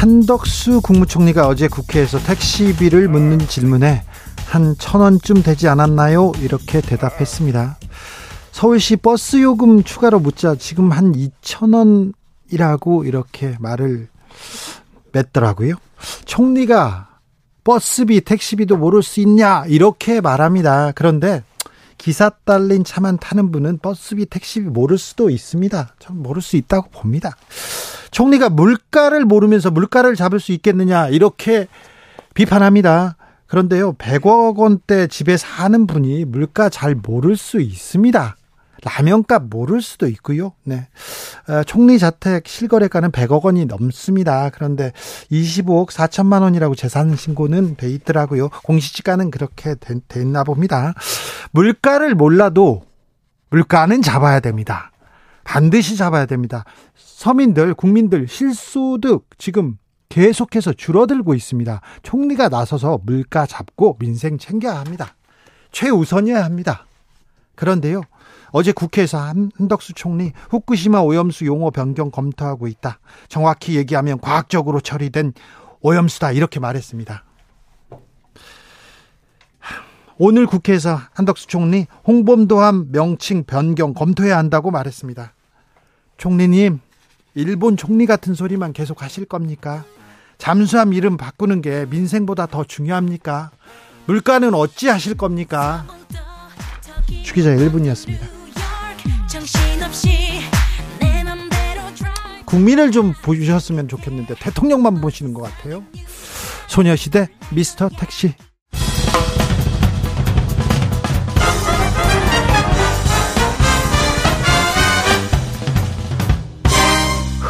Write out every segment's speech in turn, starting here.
한덕수 국무총리가 어제 국회에서 택시비를 묻는 질문에 한 천 원쯤 되지 않았나요? 이렇게 대답했습니다. 서울시 버스 요금 추가로 묻자 지금 한 2천 원이라고 이렇게 말을 맺더라고요. 총리가 버스비, 택시비도 모를 수 있냐? 이렇게 말합니다. 그런데 기사 딸린 차만 타는 분은 버스비, 택시비 모를 수도 있습니다. 전 모를 수 있다고 봅니다. 총리가 물가를 모르면서 물가를 잡을 수 있겠느냐 이렇게 비판합니다. 그런데요, 100억 원대 집에 사는 분이 물가 잘 모를 수 있습니다. 라면값 모를 수도 있고요. 네. 어, 총리 자택 실거래가는 100억 원이 넘습니다. 그런데 25억 4천만 원이라고 재산 신고는 돼 있더라고요. 공시지가는 그렇게 되, 됐나 봅니다. 물가를 몰라도 물가는 잡아야 됩니다. 반드시 잡아야 됩니다. 서민들, 국민들 실소득 지금 계속해서 줄어들고 있습니다. 총리가 나서서 물가 잡고 민생 챙겨야 합니다. 최우선이어야 합니다. 그런데요. 어제 국회에서 한덕수 총리 후쿠시마 오염수 용어 변경 검토하고 있다. 정확히 얘기하면 과학적으로 처리된 오염수다 이렇게 말했습니다. 오늘 국회에서 한덕수 총리 홍범도함 명칭 변경 검토해야 한다고 말했습니다. 총리님, 일본 총리 같은 소리만 계속 하실 겁니까? 잠수함 이름 바꾸는 게 민생보다 더 중요합니까? 물가는 어찌 하실 겁니까? 주기자 1분이었습니다. 국민을 좀 보셨으면 좋겠는데 대통령만 보시는 것 같아요. 소녀시대 미스터 택시.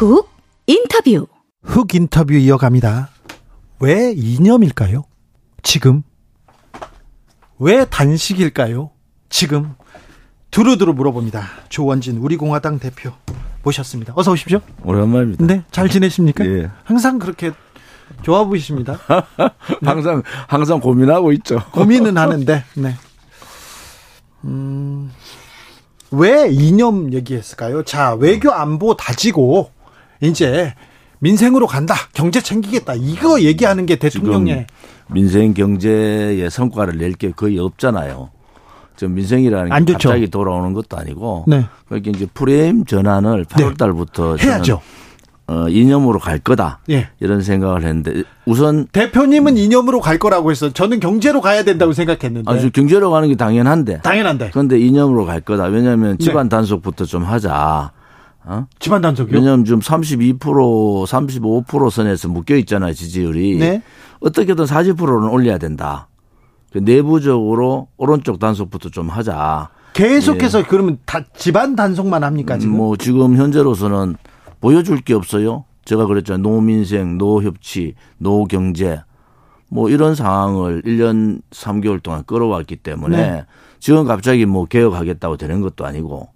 훅 인터뷰. 훅 인터뷰 이어갑니다. 왜 이념일까요? 지금. 왜 단식일까요? 지금. 두루두루 물어봅니다. 조원진 우리공화당 대표 모셨습니다. 어서 오십시오. 오랜만입니다. 네, 잘 지내십니까? 예. 항상 그렇게 좋아 보이십니다. 항상 항상 고민하고 있죠. 고민은 하는데, 네. 음, 왜 이념 얘기했을까요? 자, 외교 안보 다지고 이제 민생으로 간다, 경제 챙기겠다 이거 얘기하는 게 대통령의 민생 경제의 성과를 낼 게 거의 없잖아요. 좀 민생이라는 게 좋죠. 갑자기 돌아오는 것도 아니고 네. 그러니까 이제 프레임 전환을 8월 달부터 네. 해야죠. 어, 이념으로 갈 거다. 예. 이런 생각을 했는데 우선 대표님은 이념으로 갈 거라고 했어. 저는 경제로 가야 된다고 생각했는데. 아주 경제로 가는 게 당연한데. 당연한데. 그런데 이념으로 갈 거다. 왜냐하면 네. 집안 단속부터 좀 하자. 어? 집안 단속이요? 왜냐하면 지금 32% 35% 선에서 묶여 있잖아요 지지율이. 네. 어떻게든 40%는 올려야 된다. 그 내부적으로 오른쪽 단속부터 좀 하자. 계속해서 그러면 다 집안 단속만 합니까 지금? 예. 뭐 지금 현재로서는 보여줄 게 없어요. 제가 그랬잖아요. 노민생, 노협치, 노경제 뭐 이런 상황을 1년 3개월 동안 끌어왔기 때문에 네. 지금 갑자기 뭐 개혁하겠다고 되는 것도 아니고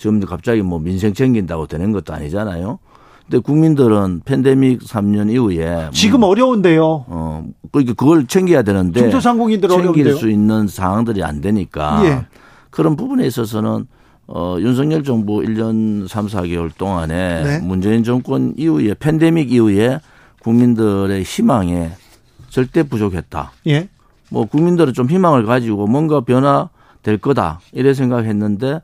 지금 갑자기 뭐 민생 챙긴다고 되는 것도 아니잖아요. 근데 국민들은 팬데믹 3년 이후에 지금 어려운데요. 어 그러니까 그걸 챙겨야 되는데 중소상공인들 챙길 어려운데요. 수 있는 상황들이 안 되니까 예. 그런 부분에 있어서는 어 윤석열 정부 1년 3, 4개월 동안에 네. 문재인 정권 이후에 팬데믹 이후에 국민들의 희망에 절대 부족했다. 예. 뭐 국민들은 좀 희망을 가지고 뭔가 변화될 거다 이래 생각했는데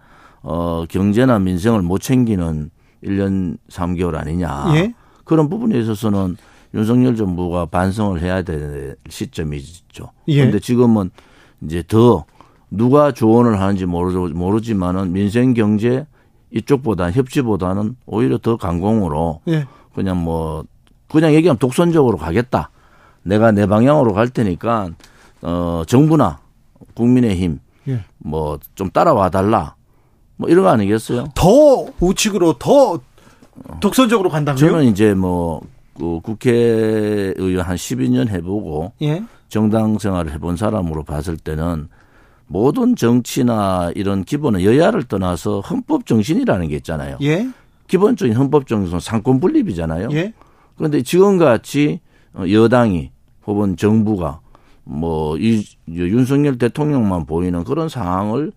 어 경제나 민생을 못 챙기는 1년 3개월 아니냐. 예. 그런 부분에 있어서는 윤석열 정부가 반성을 해야 될 시점이죠. 예. 그런데 지금은 이제 더 누가 조언을 하는지 모르, 모르지만은 민생 경제 이쪽보다 협치보다는 오히려 더 강공으로 예. 그냥 뭐 그냥 얘기하면 독선적으로 가겠다. 내가 내 방향으로 갈 테니까 어 정부나 국민의힘 예. 뭐좀 따라와 달라. 뭐 이런 거 아니겠어요? 더 우측으로 더 독선적으로 간다고요? 저는 이제 뭐그 국회의원 한 12년 해보고 예. 정당 생활을 해본 사람으로 봤을 때는 모든 정치나 이런 기본은 여야를 떠나서 헌법 정신이라는 게 있잖아요. 예. 기본적인 헌법 정신은 상권 분립이잖아요. 예. 그런데 지금 같이 어, 여당이 혹은 정부가 뭐 이 윤석열 대통령만 보이는 그런 상황을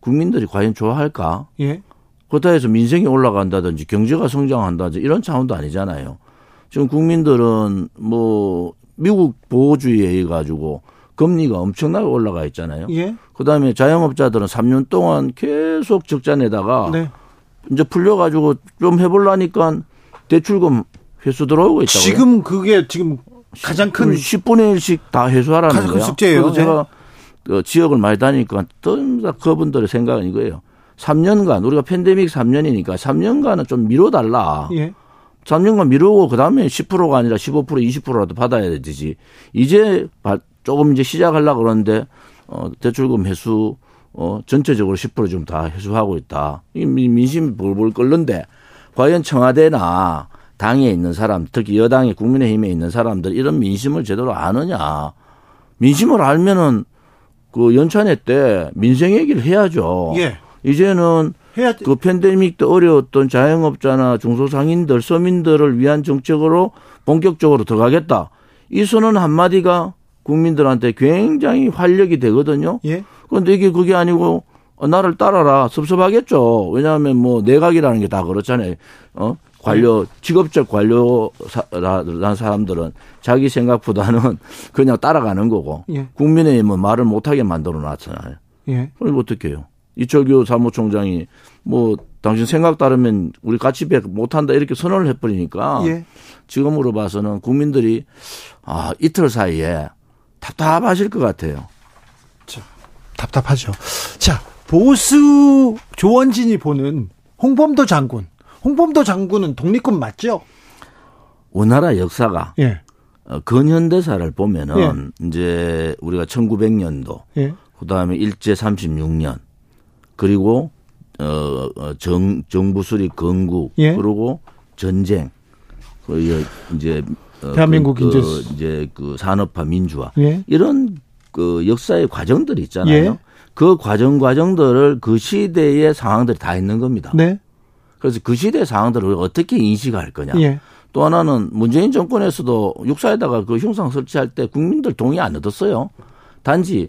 국민들이 과연 좋아할까? 예. 그렇다 해서 민생이 올라간다든지 경제가 성장한다든지 이런 차원도 아니잖아요. 지금 국민들은 뭐 미국 보호주의에 의해 가지고 금리가 엄청나게 올라가 있잖아요. 예. 그다음에 자영업자들은 3년 동안 계속 적자 내다가 네. 이제 풀려 가지고 좀 해보려니까 대출금 회수 들어오고 있다고요. 지금 그게 지금 가장 큰 10분의 1씩 다 회수하라는 가장 큰 거예요. 숙제예요. 그래서 네. 제가 그 지역을 많이 다니니까 또 그분들의 생각은 이거예요. 3년간 우리가 팬데믹 3년이니까 3년간은 좀 미뤄달라. 예. 3년간 미루고 그다음에 10%가 아니라 15% 20%라도 받아야 되지. 이제 바- 조금 이제 시작하려고 그러는데 어 대출금 회수 어 전체적으로 10% 지금 다 회수하고 있다. 이 민- 민심이 볼볼 끓는데 과연 청와대나 당에 있는 사람, 특히 여당의 국민의힘에 있는 사람들 이런 민심을 제대로 아느냐. 민심을 알면은 그 연찬회 때 민생 얘기를 해야죠. 예. 이제는 해야 그 팬데믹 때 어려웠던 자영업자나 중소상인들, 서민들을 위한 정책으로 본격적으로 들어가겠다. 이 선언 한마디가 국민들한테 굉장히 활력이 되거든요. 예. 그런데 이게 그게 아니고 어, 나를 따라라 섭섭하겠죠. 왜냐하면 뭐 내각이라는 게 다 그렇잖아요. 어 관료 직업적 관료라는 사람들은 자기 생각보다는 그냥 따라가는 거고 예. 국민의힘은 말을 못하게 만들어 놨잖아요. 예. 그럼 어떻게 해요? 이철규 사무총장이 뭐 당신 생각 따르면 우리 같이 배 못한다 이렇게 선언을 해버리니까 예. 지금으로 봐서는 국민들이 아 이틀 사이에 답답하실 것 같아요. 답답하죠. 자, 보수 조원진이 보는 홍범도 장군. 홍범도 장군은 독립군 맞죠? 우리나라 역사가 예. 어, 근현대사를 보면은 이제 우리가 1900년도 예. 그다음에 일제 36년 그리고 어정 정부 수립 건국 예. 그리고 전쟁 그 이제 어, 대한민국 그, 그 이제 이제 그 산업화 민주화 예. 이런 그 역사의 과정들이 있잖아요. 예. 그 과정 과정들을 그 시대의 상황들이 다 있는 겁니다. 네. 그래서 그 시대의 상황들을 어떻게 인식할 거냐. 예. 또 하나는 문재인 정권에서도 육사에다가 그 흉상 설치할 때 국민들 동의 안 얻었어요. 단지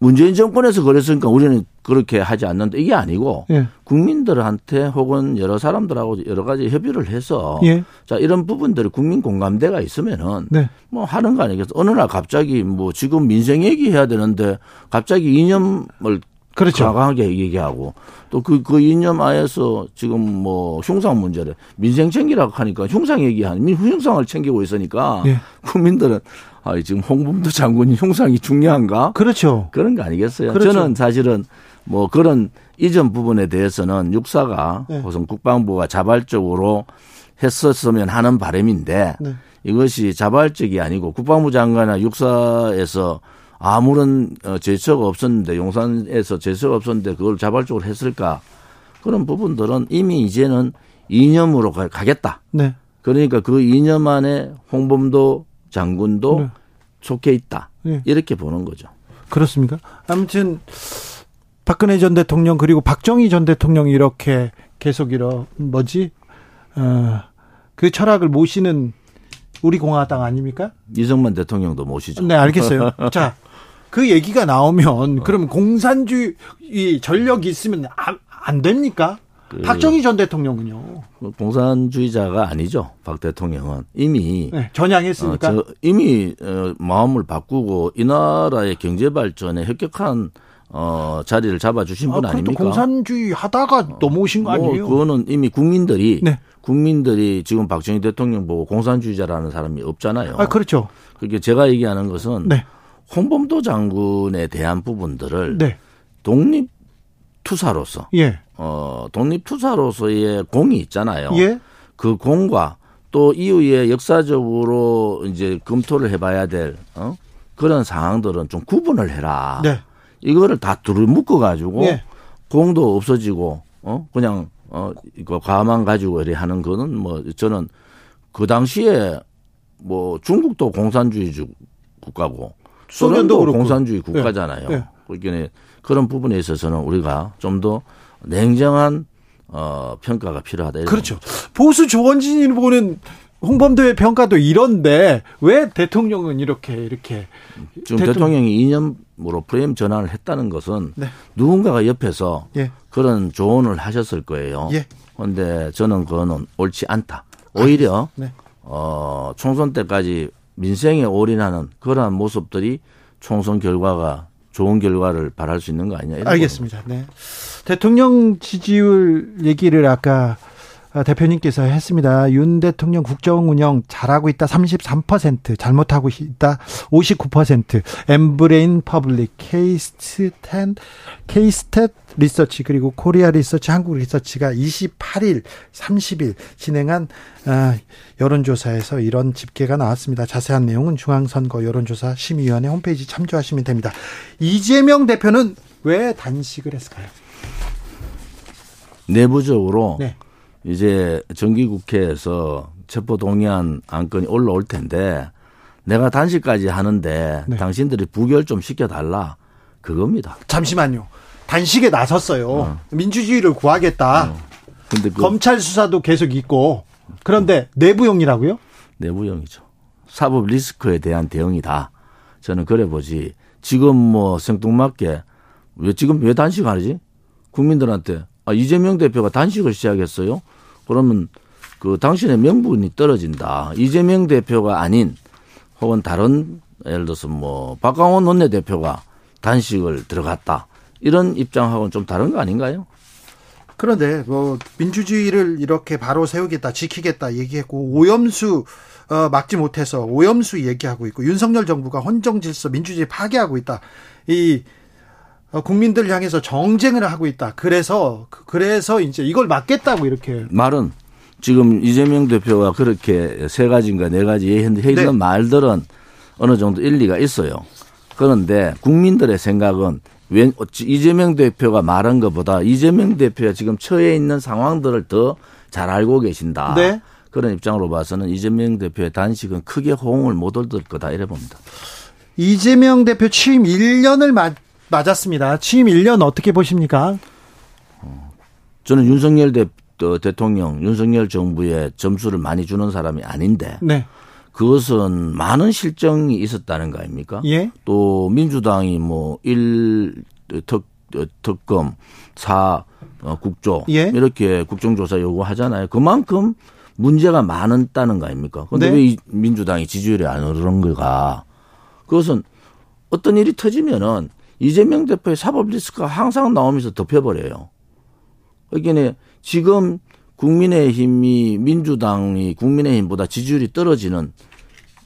문재인 정권에서 그랬으니까 우리는 그렇게 하지 않는데 이게 아니고 예. 국민들한테 혹은 여러 사람들하고 여러 가지 협의를 해서 예. 자 이런 부분들이 국민 공감대가 있으면은 네. 뭐 하는 거 아니겠어? 어느 날 갑자기 뭐 지금 민생 얘기해야 되는데 갑자기 이념을 그렇죠. 과감하게 얘기하고 또 그 그 이념 하에서 지금 뭐 흉상 문제를 민생 챙기라고 하니까 흉상 얘기하는 민 흉상을 챙기고 있으니까 예. 국민들은 아 지금 홍범도 장군이 흉상이 중요한가 그렇죠. 그런 거 아니겠어요? 그렇죠. 저는 사실은 뭐 그런 이전 부분에 대해서는 육사가 네. 우선 국방부가 자발적으로 했었으면 하는 바람인데 네. 이것이 자발적이 아니고 국방부 장관이나 육사에서 아무런 어, 제처가 없었는데 용산에서 제처가 없었는데 그걸 자발적으로 했을까 그런 부분들은 이미 이제는 이념으로 가- 가겠다. 네. 그러니까 그 이념 안에 홍범도 장군도 네. 속해 있다. 예. 이렇게 보는 거죠. 그렇습니까? 아무튼 박근혜 전 대통령 그리고 박정희 전 대통령이 이렇게 계속 이런 뭐지? 어, 그 철학을 모시는 우리 공화당 아닙니까? 이승만 대통령도 모시죠. 네, 알겠어요. 자, 그 얘기가 나오면 그럼 공산주의 전력이 있으면 안, 안 됩니까? 그 박정희 전 대통령은요. 공산주의자가 아니죠. 박 대통령은 이미 네, 어, 전향했으니까. 저 이미 어, 마음을 바꾸고 이 나라의 경제 발전에 혁혁한 어, 자리를 잡아주신 분 아, 아, 그래도 닙니까 공산주의 하다가 넘어오신 거 아니에요? 뭐 그거는 이미 국민들이 네. 국민들이 지금 박정희 대통령 보고 공산주의자라는 사람이 없잖아요. 아, 그렇죠. 그게 제가 얘기하는 것은 네. 홍범도 장군에 대한 부분들을 네. 독립 투사로서 예. 어, 독립 투사로서의 공이 있잖아요. 예. 그 공과 또 이후에 역사적으로 이제 검토를 해봐야 될 어? 그런 상황들은 좀 구분을 해라. 네. 이거를 다 둘을 묶어가지고 예. 공도 없어지고 어 그냥 어 이거 과만 가지고 이래 하는 거는 뭐 저는 그 당시에 뭐 중국도 공산주의 국가고 소련도. 공산주의 국가잖아요. 네. 그러니까 그런 부분에 있어서는 우리가 좀 더 냉정한 어, 평가가 필요하다. 그렇죠. 보수 조원진이 보는 홍범도의 평가도 이런데 왜 대통령은 이렇게 이렇게 지금 대통령- 대통령 이 이념으로 프레임 전환을 했다는 것은 네. 누군가가 옆에서 예. 그런 조언을 하셨을 거예요. 예. 그런데 저는 그거는 옳지 않다. 오히려 네. 어, 총선 때까지 민생에 올인하는 그러한 모습들이 총선 결과가 좋은 결과를 바랄 수 있는 거 아니냐. 알겠습니다. 네. 대통령 지지율 얘기를 아까 아, 대표님께서 했습니다. 윤 대통령 국정 운영 잘하고 있다 33%, 잘못하고 있다 59%, 엠브레인 퍼블릭, 케이스탯, 케이스탯 리서치 그리고 코리아 리서치, 한국 리서치가 28일, 30일 진행한 아, 여론조사에서 이런 집계가 나왔습니다. 자세한 내용은 중앙선거 여론조사 심의위원회 홈페이지 참조하시면 됩니다. 이재명 대표는 왜 단식을 했을까요? 내부적으로 네. 이제 정기국회에서 체포동의안 안건이 올라올 텐데 내가 단식까지 하는데 네. 당신들이 부결 좀 시켜달라 그겁니다. 잠시만요. 단식에 나섰어요. 민주주의를 구하겠다. 근데 그 검찰 수사도 계속 있고. 그런데 내부용이라고요? 내부형이죠. 사법 리스크에 대한 대응이다. 저는 그래 보지. 지금 뭐 생뚱맞게 왜 지금 왜 단식하지? 국민들한테 아 이재명 대표가 단식을 시작했어요. 그러면 그 당신의 명분이 떨어진다. 이재명 대표가 아닌 혹은 다른 예를 들어서 뭐 박강원 원내대표가 단식을 들어갔다. 이런 입장하고는 좀 다른 거 아닌가요? 그런데 뭐 민주주의를 이렇게 바로 세우겠다, 지키겠다 얘기했고 오염수 어, 막지 못해서 오염수 얘기하고 있고 윤석열 정부가 헌정 질서 민주주의 파괴하고 있다. 이 어, 국민들 향해서 정쟁을 하고 있다. 그래서 그래서 이제 이걸 막겠다고 이렇게 말은 지금 이재명 대표가 그렇게 세 가지인가 네 가지 했는 네. 말들은 어느 정도 일리가 있어요. 그런데 국민들의 생각은 왜 어찌 이재명 대표가 말한 것보다 이재명 대표가 지금 처해 있는 상황들을 더 잘 알고 계신다. 네. 그런 입장으로 봐서는 이재명 대표의 단식은 크게 호응을 못 얻을 거다 이래 봅니다. 이재명 대표 취임 1년을 맞, 맞았습니다. 취임 1년 어떻게 보십니까? 저는 윤석열 대, 어, 대통령, 윤석열 정부에 점수를 많이 주는 사람이 아닌데 네. 그것은 많은 실정이 있었다는 거 아닙니까? 예. 또 민주당이 뭐 1 특, 어, 특검, 4 어, 국조 예. 이렇게 국정조사 요구하잖아요. 그만큼 문제가 많았다는 거 아닙니까? 그런데 네. 왜이 민주당이 지지율이 안 오르는 거가 그것은 어떤 일이 터지면은 이재명 대표의 사법 리스크가 항상 나오면서 덮여버려요. 그러니까 지금 국민의힘이 민주당이 국민의힘보다 지지율이 떨어지는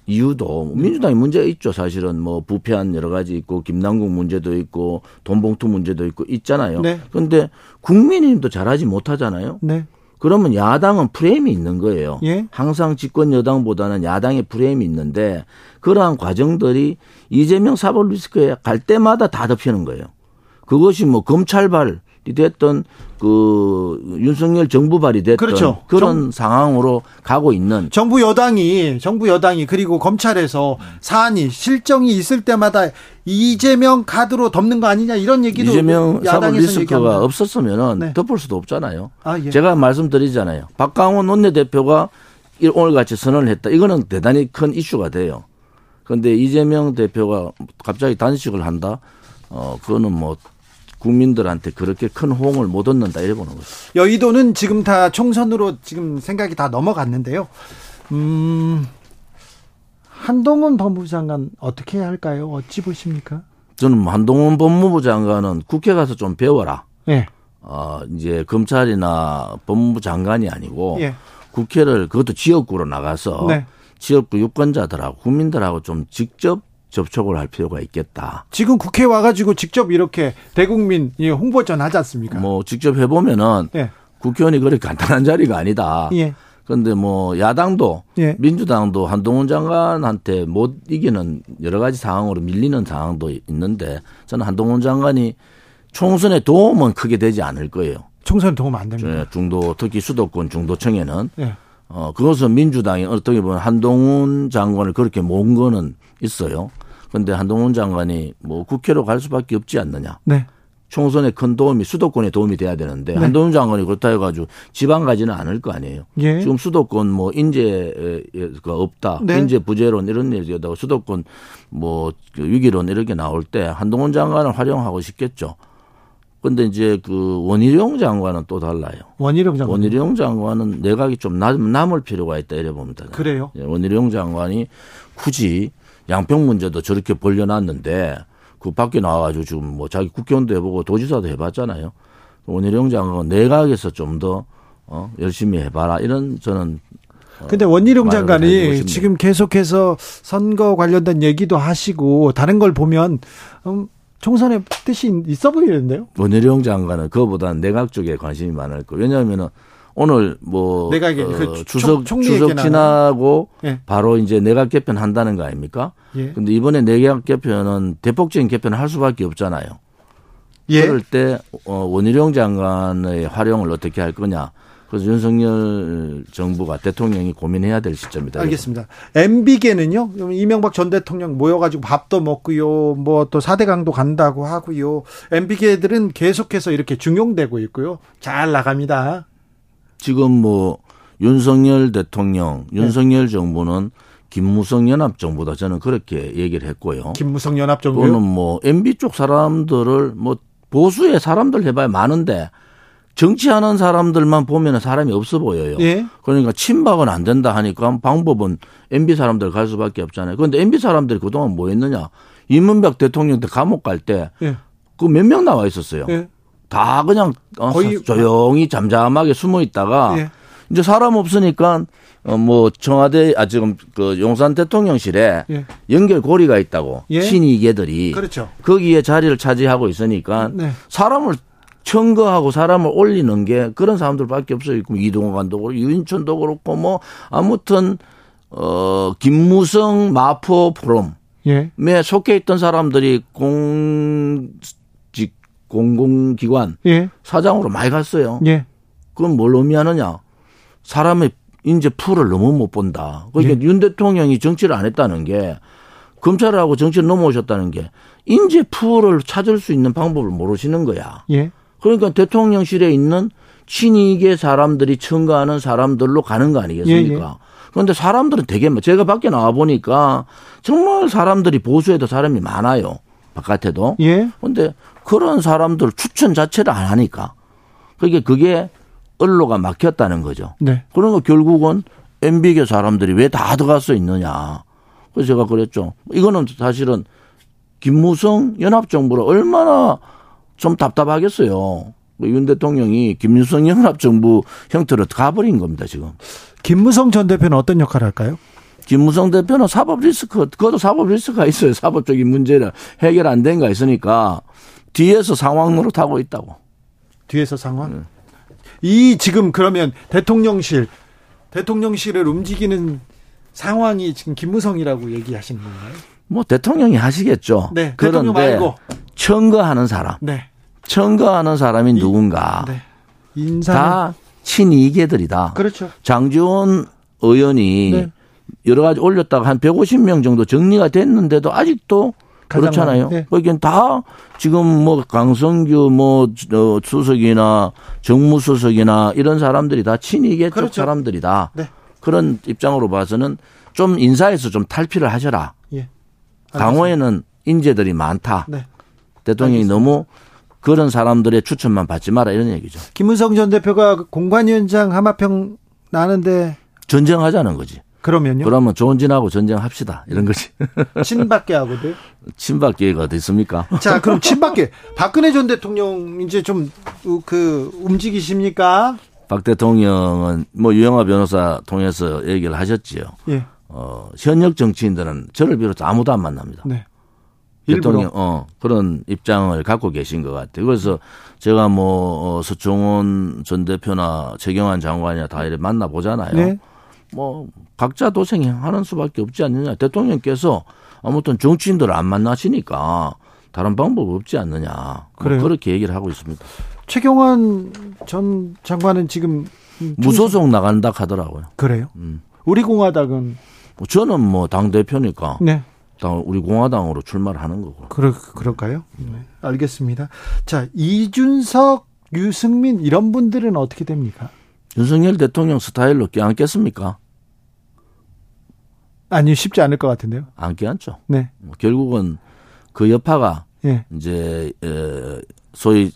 이유도 민주당이 문제가 있죠. 사실은 뭐 부패한 여러 가지 있고 김남국 문제도 있고 돈봉투 문제도 있고 있잖아요. 네. 그런데 국민의힘도 잘하지 못하잖아요. 네. 그러면 야당은 프레임이 있는 거예요. 예. 항상 집권 여당보다는 야당의 프레임이 있는데 그러한 과정들이 이재명 사법 리스크에 갈 때마다 다 덮이는 거예요. 그것이 뭐 검찰발이 됐던 그 윤석열 정부 발이 됐던 그렇죠. 그런 상황으로 가고 있는 정부 여당이 정부 여당이 그리고 검찰에서 사안이 실정이 있을 때마다 이재명 카드로 덮는 거 아니냐 이런 얘기도 이재명 사법 리스크가. 없었으면은 네. 덮을 수도 없잖아요. 아, 예. 제가 말씀드리잖아요. 박강원 원내대표가 이- 오늘 같이 선언을 했다. 이거는 대단히 큰 이슈가 돼요. 그런데 이재명 대표가 갑자기 단식을 한다. 어, 그거는 뭐 국민들한테 그렇게 큰 호응을 못 얻는다 이래 보는 거죠. 여의도는 지금 다 총선으로 지금 생각이 다 넘어갔는데요. 음, 한동훈 법무부 장관 어떻게 해야 할까요? 어찌 보십니까? 저는 뭐 한동훈 법무부 장관은 국회 가서 좀 배워라. 예. 어, 이제 검찰이나 법무부 장관이 아니고 예. 국회를 그것도 지역구로 나가서 네. 지역구 유권자들하고 국민들하고 좀 직접 접촉을 할 필요가 있겠다. 지금 국회 와가지고 직접 이렇게 대국민 이 홍보전 하지 않습니까? 뭐 직접 해보면은 예. 국회의원이 그렇게 간단한 자리가 아니다. 예. 그런데 뭐 야당도 예. 민주당도 한동훈 장관한테 못 이기는 여러 가지 상황으로 밀리는 상황도 있는데 저는 한동훈 장관이 총선에 도움은 크게 되지 않을 거예요. 총선 도움 안 됩니다. 예, 중도 특히 수도권 중도청에는 예. 어, 그것은 민주당이 어떻게 보면 한동훈 장관을 그렇게 모은 거는 있어요. 근데 한동훈 장관이 뭐 국회로 갈 수밖에 없지 않느냐. 네. 총선에 큰 도움이 수도권에 도움이 돼야 되는데 네. 한동훈 장관이 그렇다 해가지고 지방 가지는 않을 거 아니에요. 예. 지금 수도권 뭐 인재가 없다, 네. 인재 부재론 이런 얘기하다가 수도권 뭐그 위기론 이렇게 나올 때 한동훈 장관을 활용하고 싶겠죠. 근데 이제 그 원희룡 장관은 또 달라요. 원희룡 장관. 원희룡 장관은 내각이 좀 남, 남을 필요가 있다 이래 봅니다. 그래요? 예, 원희룡 장관이 굳이 양평 문제도 저렇게 벌려놨는데 그 밖에 나와가지고 지금 뭐 자기 국회의원도 해보고 도지사도 해봤잖아요. 원희룡 장관은 내각에서 좀 더 어, 열심히 해봐라 이런 저는 근데 원희룡 장관이. 지금 계속해서 선거 관련된 얘기도 하시고 다른 걸 보면 음, 총선에 뜻이 있어 보이는데요. 원희룡 장관은 그거보다는 내각 쪽에 관심이 많을 거예요. 왜냐하면은 오늘 뭐 내각에 어, 그 총- 총리 추석 얘기나 지나고 예. 바로 이제 내각 개편 한다는 거 아닙니까? 예. 근데 이번에 내각 개편은 대폭적인 개편을 할 수밖에 없잖아요. 예. 그럴 때 어, 원희룡 장관의 활용을 어떻게 할 거냐. 그래서 윤석열 정부가 대통령이 고민해야 될 시점이다. 알겠습니다. MB계는요, 이명박 전 대통령 모여가지고 밥도 먹고요, 뭐 또 4대강도 간다고 하고요. MB계들은 계속해서 이렇게 중용되고 있고요. 잘 나갑니다. 지금 뭐 윤석열 대통령, 네. 윤석열 정부는 김무성 연합 정부다 저는 그렇게 얘기를 했고요. 김무성 또는 연합 정부요. 뭐 MB 쪽 사람들을 뭐 보수의 사람들 해봐야 많은데 정치하는 사람들만 보면 사람이 없어 보여요. 예. 그러니까 친박은 안 된다 하니까 방법은 MB 사람들 갈 수밖에 없잖아요. 그런데 MB 사람들이 그동안 뭐 했느냐? 이문박 대통령 때 감옥 갈 때 그몇명 예. 나와 있었어요. 예. 다 그냥 어, 거의- 조용히 잠잠하게 숨어 있다가 예. 이제 사람 없으니까 어뭐 청와대 아 지금 그 용산 대통령실에 예. 연결 고리가 있다고 예. 친이계들이 그렇죠. 거기에 자리를 차지하고 있으니까 네. 사람을 청거하고 사람을 올리는 게 그런 사람들밖에 없어요. 이동관도 그렇고 유인천도 그렇고 뭐 아무튼 어 김무성 마포 포럼에 예. 속해 있던 사람들이 공직 공공기관 예. 사장으로 많이 갔어요. 예. 그건 뭘 의미하느냐? 사람의 인재 풀을 너무 못 본다. 그러니까 예. 윤 대통령이 정치를 안 했다는 게 검찰을 하고 정치를 넘어오셨다는 게 인재 풀을 찾을 수 있는 방법을 모르시는 거야. 예. 그러니까 대통령실에 있는 친이계 사람들이 청구하는 사람들로 가는 거 아니겠습니까? 예, 예. 그런데 사람들은 되게 많- 제가 밖에 나와 보니까 정말 사람들이 보수에도 사람이 많아요. 바깥에도. 예. 근데 그런 사람들 추천 자체를 안 하니까 그게 그게 언로가 막혔다는 거죠. 네. 그러니까 결국은 MB계 사람들이 왜 다 들어갈 수 있느냐. 그래서 제가 그랬죠. 이거는 사실은 김무성 연합정부를 얼마나 좀 답답하겠어요. 윤 대통령이 김무성 연합정부 형태로 가버린 겁니다, 지금. 김무성 전 대표는 어떤 역할을 할까요? 김무성 대표는 사법 리스크, 그것도 사법 리스크가 있어요. 사법적인 문제를 해결 안 된 거 있으니까 뒤에서 상황 노릇하고 있다고. 뒤에서 상황. 네. 이 지금 그러면 대통령실 대통령실을 움직이는 상황이 지금 김무성이라고 얘기하시는 건가요? 뭐 대통령이 하시겠죠. 네, 대통령 그런데 말고. 청거하는 사람, 네. 청거하는 사람이 누군가 네. 인사 다 친이계들이다. 그렇죠. 장지원 의원이 네. 여러 가지 올렸다가 한 150명 정도 정리가 됐는데도 아직도 그렇잖아요. 네. 그러니까 다 지금 뭐 강성규 뭐 어, 수석이나 정무수석이나 이런 사람들이 다 친이계 쪽 그렇죠. 사람들이다. 네. 그런 입장으로 봐서는 좀 인사에서 좀 탈피를 하셔라. 예. 당호에는 인재들이 많다. 네. 대통령이 알겠습니다. 너무 그런 사람들의 추천만 받지 마라 이런 얘기죠. 김무성 전 대표가 공관위원장 하마평 나는데 전쟁하자는 거지. 그러면요. 그러면 조은진하고 전쟁합시다 이런 거지. 친박계 하고도. 친박 기회가 어디 있습니까? 자, 그럼 친박계 박근혜 전 대통령 이제 좀 그 움직이십니까? 박 대통령은 뭐 유영아 변호사 통해서 얘기를 하셨지요. 예. 어, 현역 정치인들은 저를 비롯해 아무도 안 만납니다. 네. 일부러. 대통령 어 그런 입장을 갖고 계신 것 같아요. 그래서 제가 뭐 어, 서청원 전 대표나 최경환 장관이나 다 이렇게 만나 보잖아요. 네. 뭐 각자 도생하는 수밖에 없지 않느냐. 대통령께서 아무튼 정치인들을 안 만나시니까 다른 방법 없지 않느냐. 뭐 그래요? 그렇게 얘기를 하고 있습니다. 최경환 전 장관은 지금 음, 무소속 나간다 하더라고요. 그래요? 음. 우리 공화당은 뭐 저는 뭐 당 대표니까 네. 당 우리 공화당으로 출마를 하는 거고. 그럴 그럴까요? 네. 알겠습니다. 자, 이준석, 유승민 이런 분들은 어떻게 됩니까? 윤석열 대통령 스타일로 껴안겠습니까? 아니 쉽지 않을 것 같은데요. 안 껴안죠. 네. 뭐 결국은 그 여파가 예. 이제 어, 소위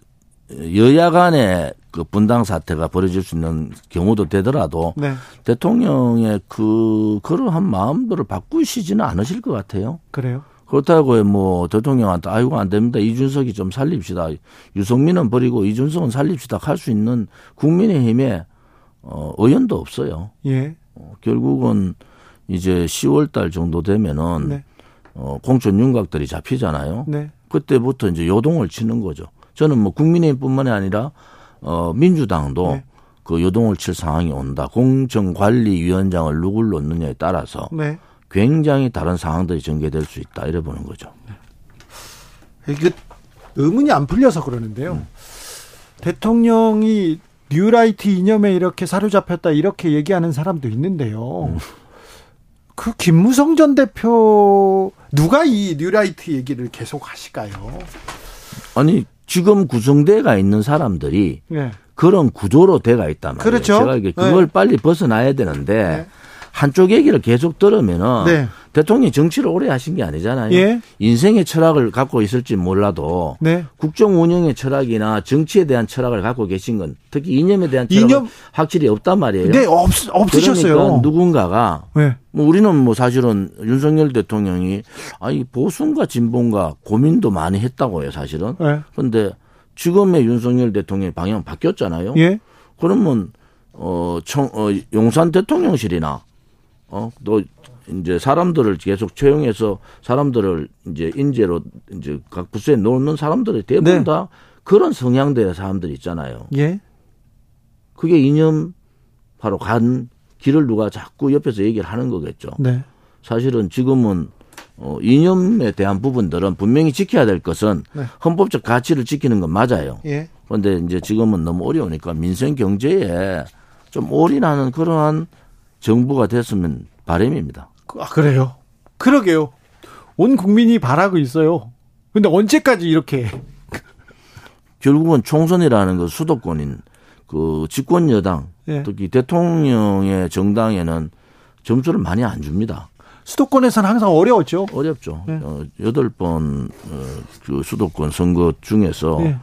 여야 간의 그 분당 사태가 벌어질 수 있는 경우도 되더라도 네. 대통령의 그 그러한 마음들을 바꾸시지는 않으실 것 같아요. 그래요. 그렇다고 뭐 대통령한테 아이고 안 됩니다. 이준석이 좀 살립시다. 유성민은 버리고 이준석은 살립시다 할 수 있는 국민의힘에 어 의원도 없어요. 예. 어, 결국은 이제 10월 달 정도 되면은 네. 어 공천 윤곽들이 잡히잖아요. 네. 그때부터 이제 요동을 치는 거죠. 저는 뭐 국민의힘뿐만이 아니라 어 민주당도 네. 그 요동을 칠 상황이 온다. 공정관리위원장을 누굴 놓느냐에 따라서 네. 굉장히 다른 상황들이 전개될 수 있다. 이래 보는 거죠. 이게 의문이 안 풀려서 그러는데요. 음. 대통령이 뉴라이트 이념에 이렇게 사로잡혔다 이렇게 얘기하는 사람도 있는데요. 음. 그 김무성 전 대표 누가 이 뉴라이트 얘기를 계속 하실까요? 아니 지금 구성돼가 있는 사람들이 네. 그런 구조로 돼가 있단 말이에요. 그렇죠. 제가 이게 그걸 네. 빨리 벗어나야 되는데 네. 한쪽 얘기를 계속 들으면은 네. 대통령이 정치를 오래 하신 게 아니잖아요. 예. 인생의 철학을 갖고 있을지 몰라도 네. 국정 운영의 철학이나 정치에 대한 철학을 갖고 계신 건 특히 이념에 대한 철학은 이념- 확실히 없단 말이에요. 네, 없, 없으셨어요. 그러니까 누군가가 네. 뭐 우리는 뭐 사실은 윤석열 대통령이 아이 보수인가 진보인가 고민도 많이 했다고요, 사실은. 네. 그런데 지금의 윤석열 대통령의 방향 바뀌었잖아요. 예. 그러면 어, 청, 어 용산 대통령실이나 어 또 이제 사람들을 계속 채용해서 사람들을 이제 인재로 이제 각 부서에 놓는 사람들이 대부분 네. 다 그런 성향대의 사람들이 있잖아요. 예. 그게 이념 바로 간 길을 누가 자꾸 옆에서 얘기를 하는 거겠죠. 네. 사실은 지금은 어, 이념에 대한 부분들은 분명히 지켜야 될 것은 네. 헌법적 가치를 지키는 건 맞아요. 예. 그런데 이제 지금은 너무 어려우니까 민생 경제에 좀 올인하는 그러한 정부가 됐으면 바람입니다. 아, 그래요? 그러게요. 온 국민이 바라고 있어요. 근데 언제까지 이렇게. 결국은 총선이라는 그 수도권인 그 집권 여당 예. 특히 대통령의 정당에는 점수를 많이 안 줍니다. 수도권에서는 항상 어려웠죠. 어렵죠. 네. 어, 여덟 번, 어, 그 수도권 선거 중에서 예.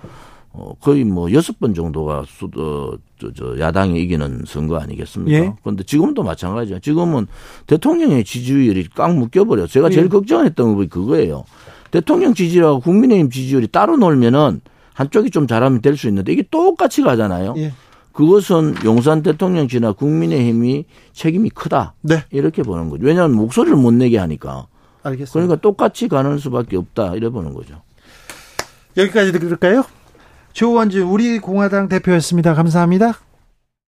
어, 거의 뭐 여섯 번 정도가 수, 어, 저, 저, 야당이 이기는 선거 아니겠습니까? 예. 그런데 지금도 마찬가지죠. 지금은 대통령의 지지율이 꽉 묶여버려. 제가 제일 예. 걱정했던 부분이 그거예요. 대통령 지지율하고 국민의힘 지지율이 따로 놀면은 한쪽이 좀 잘하면 될 수 있는데 이게 똑같이 가잖아요. 예. 그것은 용산 대통령실이나 국민의힘이 책임이 크다. 네. 이렇게 보는 거죠. 왜냐하면 목소리를 못 내게 하니까. 알겠습니다. 그러니까 똑같이 가는 수밖에 없다. 이래 보는 거죠. 여기까지 들을까요? 조원진 우리 공화당 대표였습니다. 감사합니다.